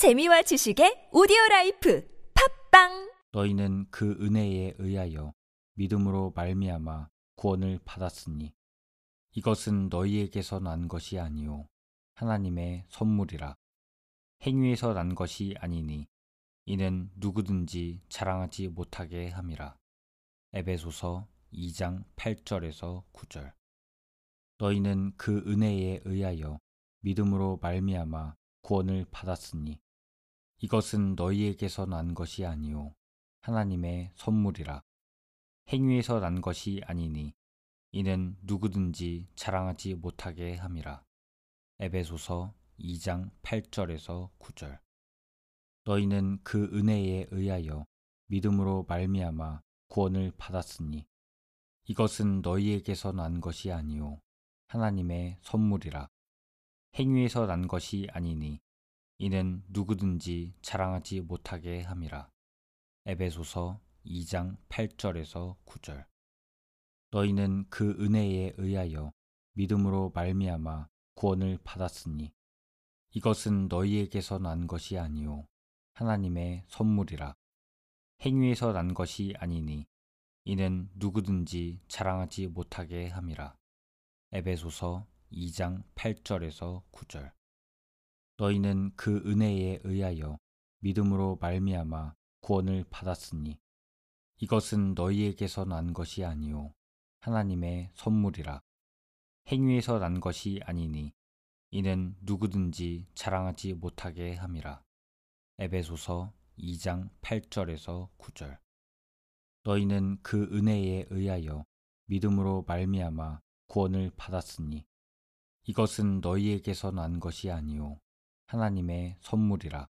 재미와 지식의 오디오 라이프 팟빵! 너희는 그 은혜에 의하여 믿음으로 말미암아 구원을 받았으니 이것은 너희에게서 난 것이 아니요 하나님의 선물이라. 행위에서 난 것이 아니니 이는 누구든지 자랑하지 못하게 함이라. 에베소서 2장 8절에서 9절. 너희는 그 은혜에 의하여 믿음으로 말미암아 구원을 받았으니 이것은 너희에게서 난 것이 아니요 하나님의 선물이라. 행위에서 난 것이 아니니 이는 누구든지 자랑하지 못하게 함이라. 에베소서 2장 8절에서 9절. 너희는 그 은혜에 의하여 믿음으로 말미암아 구원을 받았으니 이것은 너희에게서 난 것이 아니요 하나님의 선물이라. 행위에서 난 것이 아니니 이는 누구든지 자랑하지 못하게 함이라. 에베소서 2장 8절에서 9절. 너희는 그 은혜에 의하여 믿음으로 말미암아 구원을 받았으니 이것은 너희에게서 난 것이 아니요 하나님의 선물이라. 행위에서 난 것이 아니니 이는 누구든지 자랑하지 못하게 함이라. 에베소서 2장 8절에서 9절. 너희는 그 은혜에 의하여 믿음으로 말미암아 구원을 받았으니 이것은 너희에게서 난 것이 아니요 하나님의 선물이라. 행위에서 난 것이 아니니 이는 누구든지 자랑하지 못하게 함이라. 에베소서 2장 8절에서 9절. 너희는 그 은혜에 의하여 믿음으로 말미암아 구원을 받았으니 이것은 너희에게서 난 것이 아니요 하나님의 선물이라.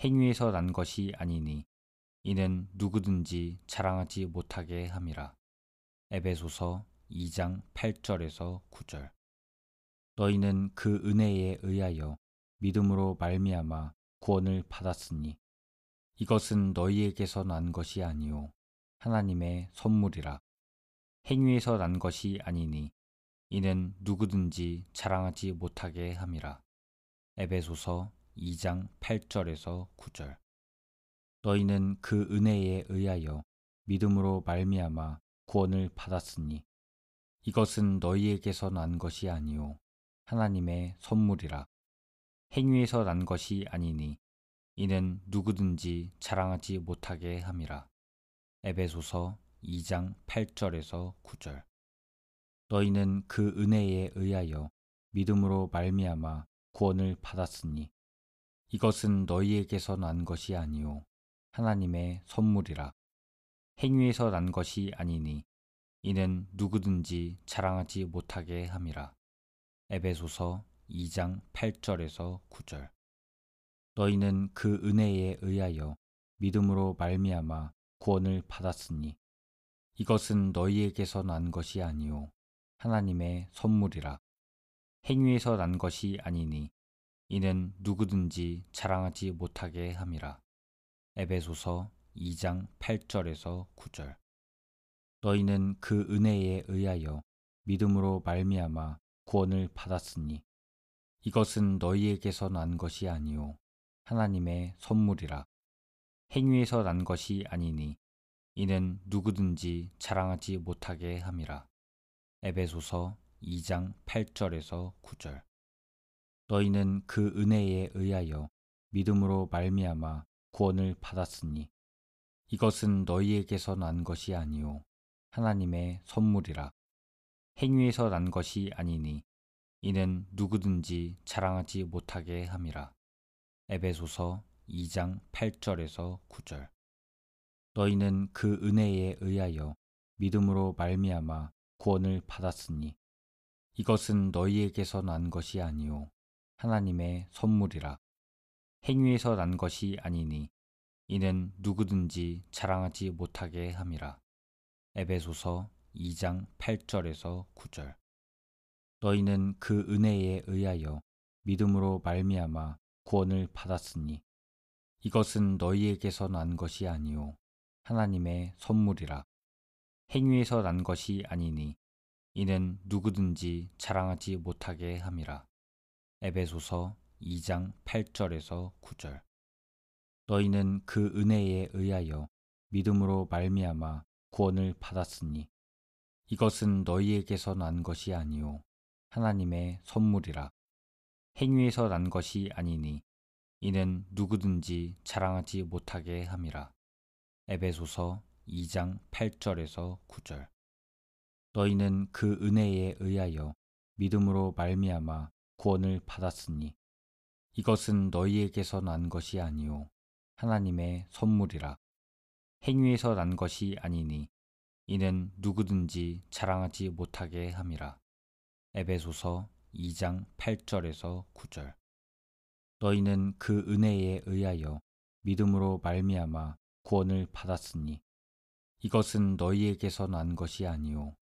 행위에서 난 것이 아니니 이는 누구든지 자랑하지 못하게 함이라. 에베소서 2장 8절에서 9절. 너희는 그 은혜에 의하여 믿음으로 말미암아 구원을 받았으니 이것은 너희에게서 난 것이 아니요 하나님의 선물이라. 행위에서 난 것이 아니니 이는 누구든지 자랑하지 못하게 함이라. 에베소서 2장 8절에서 9절. 너희는 그 은혜에 의하여 믿음으로 말미암아 구원을 받았으니 이것은 너희에게서 난 것이 아니요 하나님의 선물이라. 행위에서 난 것이 아니니 이는 누구든지 자랑하지 못하게 함이라. 에베소서 2장 8절에서 9절. 너희는 그 은혜에 의하여 믿음으로 말미암아 구원을 받았으니 이것은 너희에게서 난 것이 아니요 하나님의 선물이라. 행위에서 난 것이 아니니 이는 누구든지 자랑하지 못하게 함이라. 에베소서 2장 8절에서 9절. 너희는 그 은혜에 의하여 믿음으로 말미암아 구원을 받았으니 이것은 너희에게서 난 것이 아니요 하나님의 선물이라 행위에서 난 것이 아니니 이는 누구든지 자랑하지 못하게 함이라. 에베소서 2장 8절에서 9절. 너희는 그 은혜에 의하여 믿음으로 말미암아 구원을 받았으니 이것은 너희에게서 난 것이 아니요 하나님의 선물이라. 행위에서 난 것이 아니니 이는 누구든지 자랑하지 못하게 함이라. 에베소서 2장 8절에서 9절. 너희는 그 은혜에 의하여 믿음으로 말미암아 구원을 받았으니 이것은 너희에게서 난 것이 아니요 하나님의 선물이라. 행위에서 난 것이 아니니 이는 누구든지 자랑하지 못하게 함이라. 에베소서 2장 8절에서 9절. 너희는 그 은혜에 의하여 믿음으로 말미암아 구원을 받았으니 이것은 너희에게서 난 것이 아니요 하나님의 선물이라. 행위에서 난 것이 아니니 이는 누구든지 자랑하지 못하게 함이라. 에베소서 2장 8절에서 9절. 너희는 그 은혜에 의하여 믿음으로 말미암아 구원을 받았으니 이것은 너희에게서 난 것이 아니요 하나님의 선물이라. 행위에서 난 것이 아니니 이는 누구든지 자랑하지 못하게 함이라. 에베소서 2장 8절에서 9절. 너희는 그 은혜에 의하여 믿음으로 말미암아 구원을 받았으니 이것은 너희에게서 난 것이 아니요 하나님의 선물이라. 행위에서 난 것이 아니니 이는 누구든지 자랑하지 못하게 함이라. 에베소서 2장 8절에서 9절 너희는 그 은혜에 의하여 믿음으로 말미암아 구원을 받았으니 이것은 너희에게서 난 것이 아니요 하나님의 선물이라. 행위에서 난 것이 아니니 이는 누구든지 자랑하지 못하게 함이라. 에베소서 2장 8절에서 9절. 너희는 그 은혜에 의하여 믿음으로 말미암아 구원을 받았으니 이것은 너희에게서 난 것이 아니요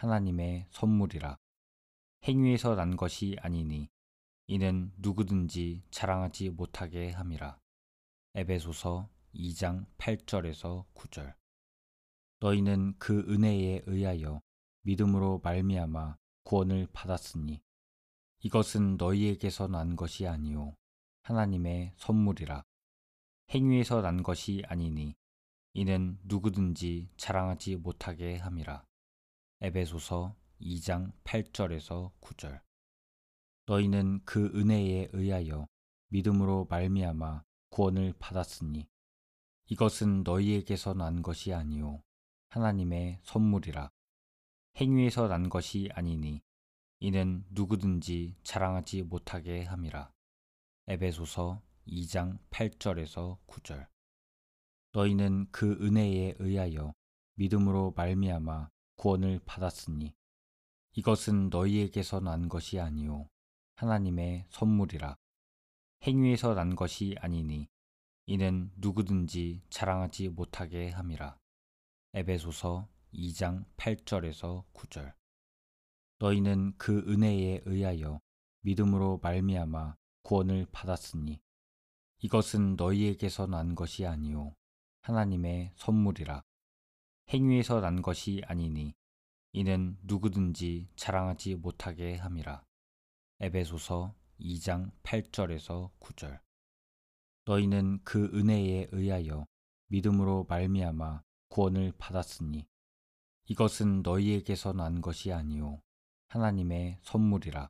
하나님의 선물이라. 행위에서 난 것이 아니니 이는 누구든지 자랑하지 못하게 함이라. 에베소서 2장 8절에서 9절. 너희는 그 은혜에 의하여 믿음으로 말미암아 구원을 받았으니 이것은 너희에게서 난 것이 아니요 하나님의 선물이라. 행위에서 난 것이 아니니 이는 누구든지 자랑하지 못하게 함이라 에베소서 2장 8절에서 9절. 너희는 그 은혜에 의하여 믿음으로 말미암아 구원을 받았으니 이것은 너희에게서 난 것이 아니요 하나님의 선물이라. 행위에서 난 것이 아니니 이는 누구든지 자랑하지 못하게 함이라. 에베소서 2장 8절에서 9절. 너희는 그 은혜에 의하여 믿음으로 말미암아 구원을 받았으니 이것은 너희에게서 난 것이 아니요 하나님의 선물이라. 행위에서 난 것이 아니니 이는 누구든지 자랑하지 못하게 함이라. 에베소서 2장 8절에서 9절. 너희는 그 은혜에 의하여 믿음으로 말미암아 구원을 받았으니 이것은 너희에게서 난 것이 아니요 하나님의 선물이라 행위에서 난 것이 아니니 이는 누구든지 자랑하지 못하게 함이라. 에베소서 2장 8절에서 9절. 너희는 그 은혜에 의하여 믿음으로 말미암아 구원을 받았으니 이것은 너희에게서 난 것이 아니요 하나님의 선물이라.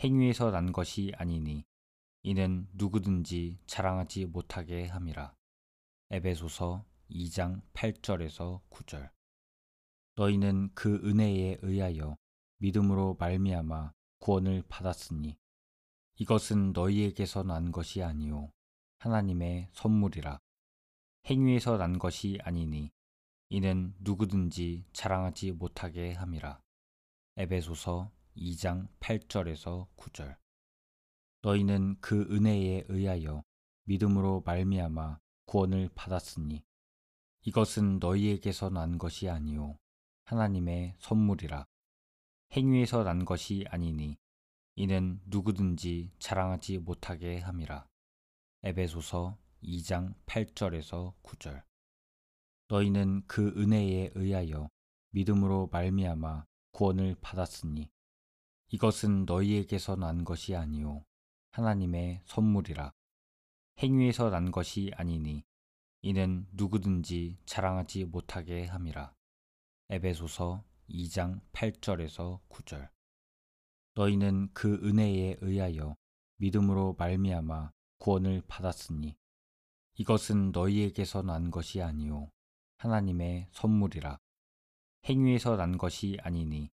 행위에서 난 것이 아니니 이는 누구든지 자랑하지 못하게 함이라. 에베소서 2장 8절에서 9절. 너희는 그 은혜에 의하여 믿음으로 말미암아 구원을 받았으니 이것은 너희에게서 난 것이 아니요 하나님의 선물이라. 행위에서 난 것이 아니니 이는 누구든지 자랑하지 못하게 함이라. 에베소서 2장 8절에서 9절. 너희는 그 은혜에 의하여 믿음으로 말미암아 구원을 받았으니 이것은 너희에게서 난 것이 아니요 하나님의 선물이라. 행위에서 난 것이 아니니 이는 누구든지 자랑하지 못하게 함이라. 에베소서 2장 8절에서 9절. 너희는 그 은혜에 의하여 믿음으로 말미암아 구원을 받았으니 이것은 너희에게서 난 것이 아니요 하나님의 선물이라. 행위에서 난 것이 아니니 이는 누구든지 자랑하지 못하게 함이라. 에베소서 2장 8절에서 9절. 너희는 그 은혜에 의하여 믿음으로 말미암아 구원을 받았으니 이것은 너희에게서 난 것이 아니요 하나님의 선물이라. 행위에서 난 것이 아니니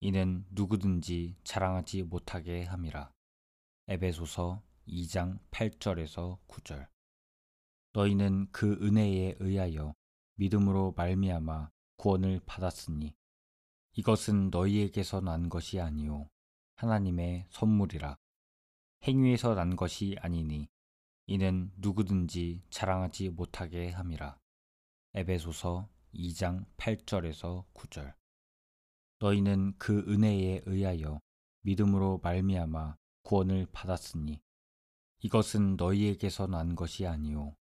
이는 누구든지 자랑하지 못하게 함이라. 에베소서 2장 8절에서 9절 너희는 그 은혜에 의하여 믿음으로 말미암아 구원을 받았으니 이것은 너희에게서 난 것이 아니요 하나님의 선물이라. 행위에서 난 것이 아니니 이는 누구든지 자랑하지 못하게 함이라. 에베소서 2장 8절에서 9절. 너희는 그 은혜에 의하여 믿음으로 말미암아 구원을 받았으니 이것은 너희에게서 난 것이 아니요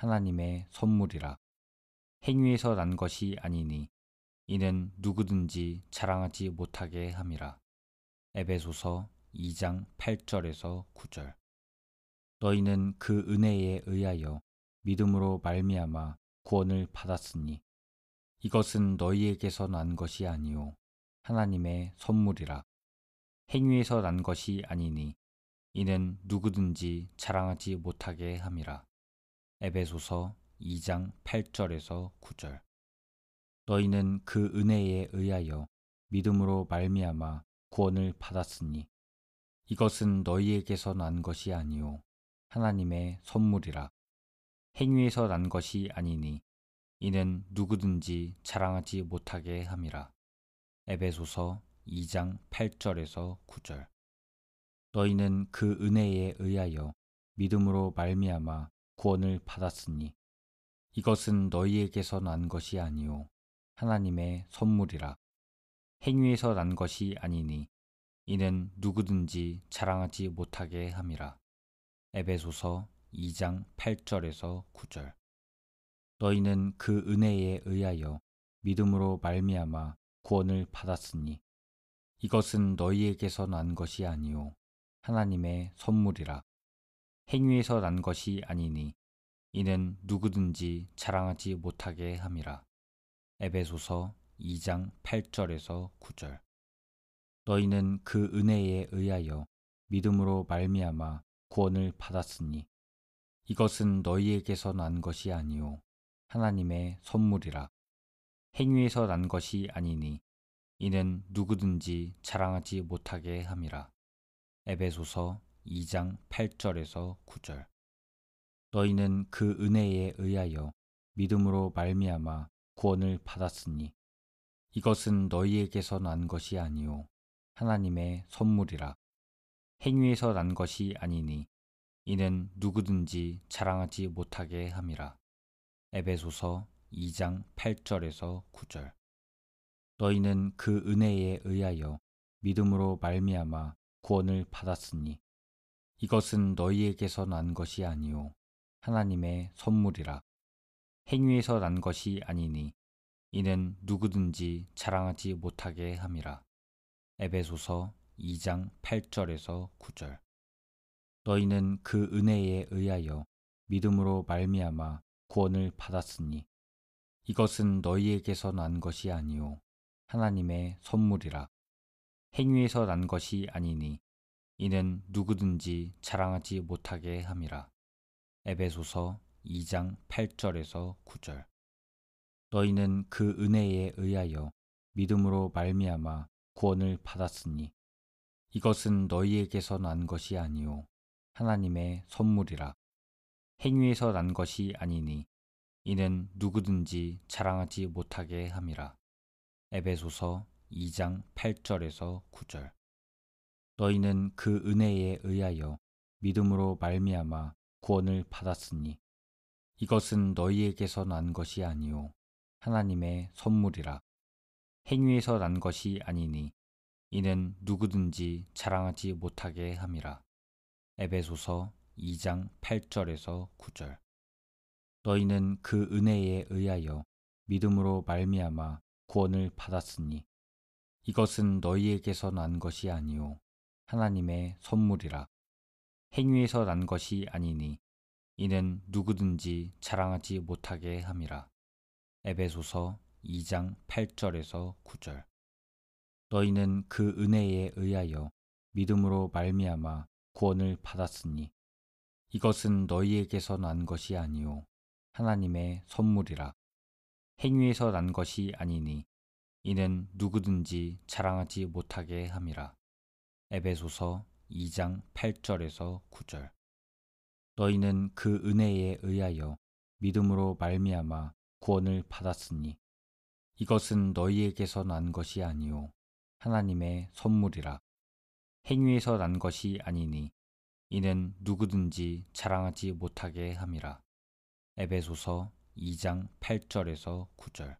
하나님의 선물이라. 행위에서 난 것이 아니니 이는 누구든지 자랑하지 못하게 함이라. 에베소서 2장 8절에서 9절. 너희는 그 은혜에 의하여 믿음으로 말미암아 구원을 받았으니 이것은 너희에게서 난 것이 아니요 하나님의 선물이라. 행위에서 난 것이 아니니 이는 누구든지 자랑하지 못하게 함이라 에베소서 2장 8절에서 9절. 너희는 그 은혜에 의하여 믿음으로 말미암아 구원을 받았으니 이것은 너희에게서 난 것이 아니요 하나님의 선물이라. 행위에서 난 것이 아니니 이는 누구든지 자랑하지 못하게 함이라. 에베소서 2장 8절에서 9절. 너희는 그 은혜에 의하여 믿음으로 말미암아 구원을 받았으니 이것은 너희에게서 난 것이 아니요 하나님의 선물이라 행위에서 난 것이 아니니 이는 누구든지 자랑하지 못하게 함이라. 에베소서 2장 8절에서 9절. 너희는 그 은혜에 의하여 믿음으로 말미암아 구원을 받았으니 이것은 너희에게서 난 것이 아니요 하나님의 선물이라. 행위에서 난 것이 아니니 이는 누구든지 자랑하지 못하게 함이라. 에베소서 2장 8절에서 9절. 너희는 그 은혜에 의하여 믿음으로 말미암아 구원을 받았으니 이것은 너희에게서 난 것이 아니요 하나님의 선물이라 행위에서 난 것이 아니니 이는 누구든지 자랑하지 못하게 함이라 에베소서 2장 8절에서 9절. 너희는 그 은혜에 의하여 믿음으로 말미암아 구원을 받았으니 이것은 너희에게서 난 것이 아니요 하나님의 선물이라. 행위에서 난 것이 아니니 이는 누구든지 자랑하지 못하게 함이라. 에베소서 2장 8절에서 9절. 너희는 그 은혜에 의하여 믿음으로 말미암아 구원을 받았으니 이것은 너희에게서 난 것이 아니요 하나님의 선물이라 행위에서 난 것이 아니니 이는 누구든지 자랑하지 못하게 함이라. 에베소서 2장 8절에서 9절. 너희는 그 은혜에 의하여 믿음으로 말미암아 구원을 받았으니 이것은 너희에게서 난 것이 아니요 하나님의 선물이라. 행위에서 난 것이 아니니 이는 누구든지 자랑하지 못하게 함이라. 에베소서 2장 8절에서 9절. 너희는 그 은혜에 의하여 믿음으로 말미암아 구원을 받았으니 이것은 너희에게서 난 것이 아니요 하나님의 선물이라 행위에서 난 것이 아니니 이는 누구든지 자랑하지 못하게 함이라 에베소서 2장 8절에서 9절 너희는 그 은혜에 의하여 믿음으로 말미암아 구원을 받았으니 이것은 너희에게서 난 것이 아니요 하나님의 선물이라. 행위에서 난 것이 아니니 이는 누구든지 자랑하지 못하게 함이라. 에베소서 2장 8절에서 9절. 너희는 그 은혜에 의하여 믿음으로 말미암아 구원을 받았으니 이것은 너희에게서 난 것이 아니요 하나님의 선물이라. 행위에서 난 것이 아니니 이는 누구든지 자랑하지 못하게 함이라. 에베소서 2장 8절에서 9절. 너희는 그 은혜에 의하여 믿음으로 말미암아 구원을 받았으니 이것은 너희에게서 난 것이 아니요 하나님의 선물이라. 행위에서 난 것이 아니니 이는 누구든지 자랑하지 못하게 함이라. 에베소서 2장 8절에서 9절. 너희는 그 은혜에 의하여 믿음으로 말미암아 구원을 받았으니 이것은 너희에게서 난 것이 아니요 하나님의 선물이라. 행위에서 난 것이 아니니 이는 누구든지 자랑하지 못하게 함이라. 에베소서 2장 8절에서 9절.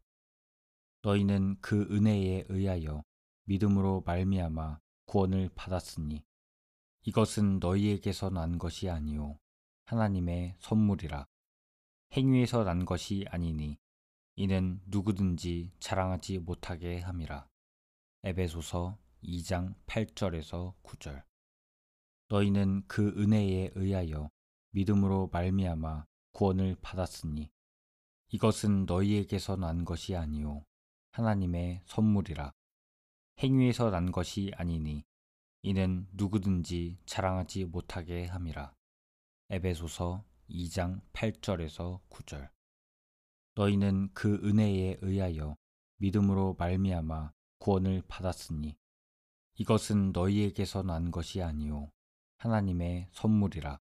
너희는 그 은혜에 의하여 믿음으로 말미암아 구원을 받았으니 이것은 너희에게서 난 것이 아니요 하나님의 선물이라 행위에서 난 것이 아니니 이는 누구든지 자랑하지 못하게 함이라. 에베소서 2장 8절에서 9절. 너희는 그 은혜에 의하여 믿음으로 말미암아 구원을 받았으니 이것은 너희에게서 난 것이 아니요 하나님의 선물이라 행위에서 난 것이 아니니 이는 누구든지 자랑하지 못하게 함이라. 에베소서 2장 8절에서 9절. 너희는 그 은혜에 의하여 믿음으로 말미암아 구원을 받았으니 이것은 너희에게서 난 것이 아니요 하나님의 선물이라.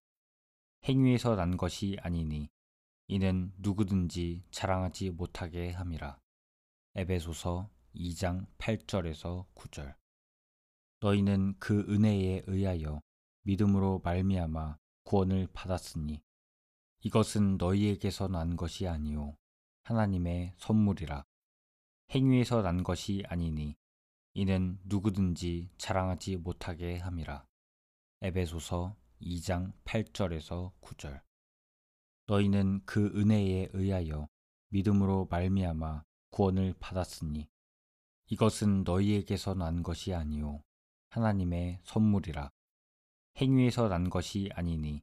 행위에서 난 것이 아니니 이는 누구든지 자랑하지 못하게 함이라. 에베소서 2장 8절에서 9절. 너희는 그 은혜에 의하여 믿음으로 말미암아 구원을 받았으니 이것은 너희에게서 난 것이 아니요 하나님의 선물이라. 행위에서 난 것이 아니니 이는 누구든지 자랑하지 못하게 함이라. 에베소서 2장 8절에서 9절. 너희는 그 은혜에 의하여 믿음으로 말미암아 구원을 받았으니 이것은 너희에게서 난 것이 아니요 하나님의 선물이라. 행위에서 난 것이 아니니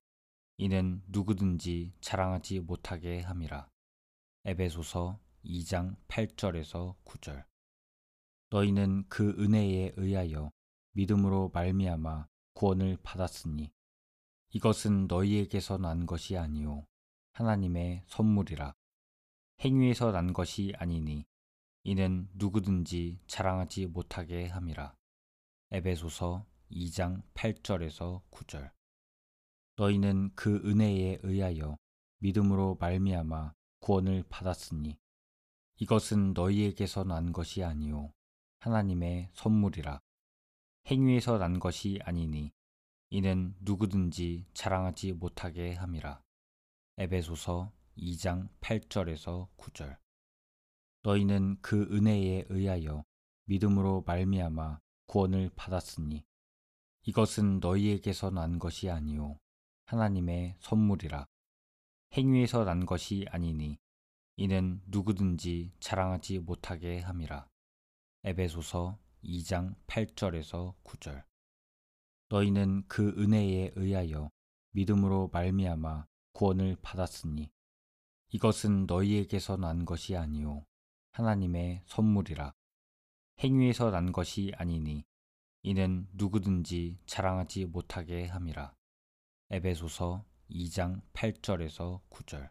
이는 누구든지 자랑하지 못하게 함이라. 에베소서 2장 8절에서 9절. 너희는 그 은혜에 의하여 믿음으로 말미암아 구원을 받았으니 이것은 너희에게서 난 것이 아니요 하나님의 선물이라. 행위에서 난 것이 아니니 이는 누구든지 자랑하지 못하게 함이라. 에베소서 2장 8절에서 9절. 너희는 그 은혜에 의하여 믿음으로 말미암아 구원을 받았으니 이것은 너희에게서 난 것이 아니요 하나님의 선물이라. 행위에서 난 것이 아니니 이는 누구든지 자랑하지 못하게 함이라. 에베소서 2장 8절에서 9절 너희는 그 은혜에 의하여 믿음으로 말미암아 구원을 받았으니 이것은 너희에게서 난 것이 아니요 하나님의 선물이라. 행위에서 난 것이 아니니 이는 누구든지 자랑하지 못하게 함이라. 에베소서 2장 8절에서 9절. 너희는 그 은혜에 의하여 믿음으로 말미암아 구원을 받았으니 이것은 너희에게서 난 것이 아니요 하나님의 선물이라. 행위에서 난 것이 아니니 이는 누구든지 자랑하지 못하게 함이라. 에베소서 2장 8절에서 9절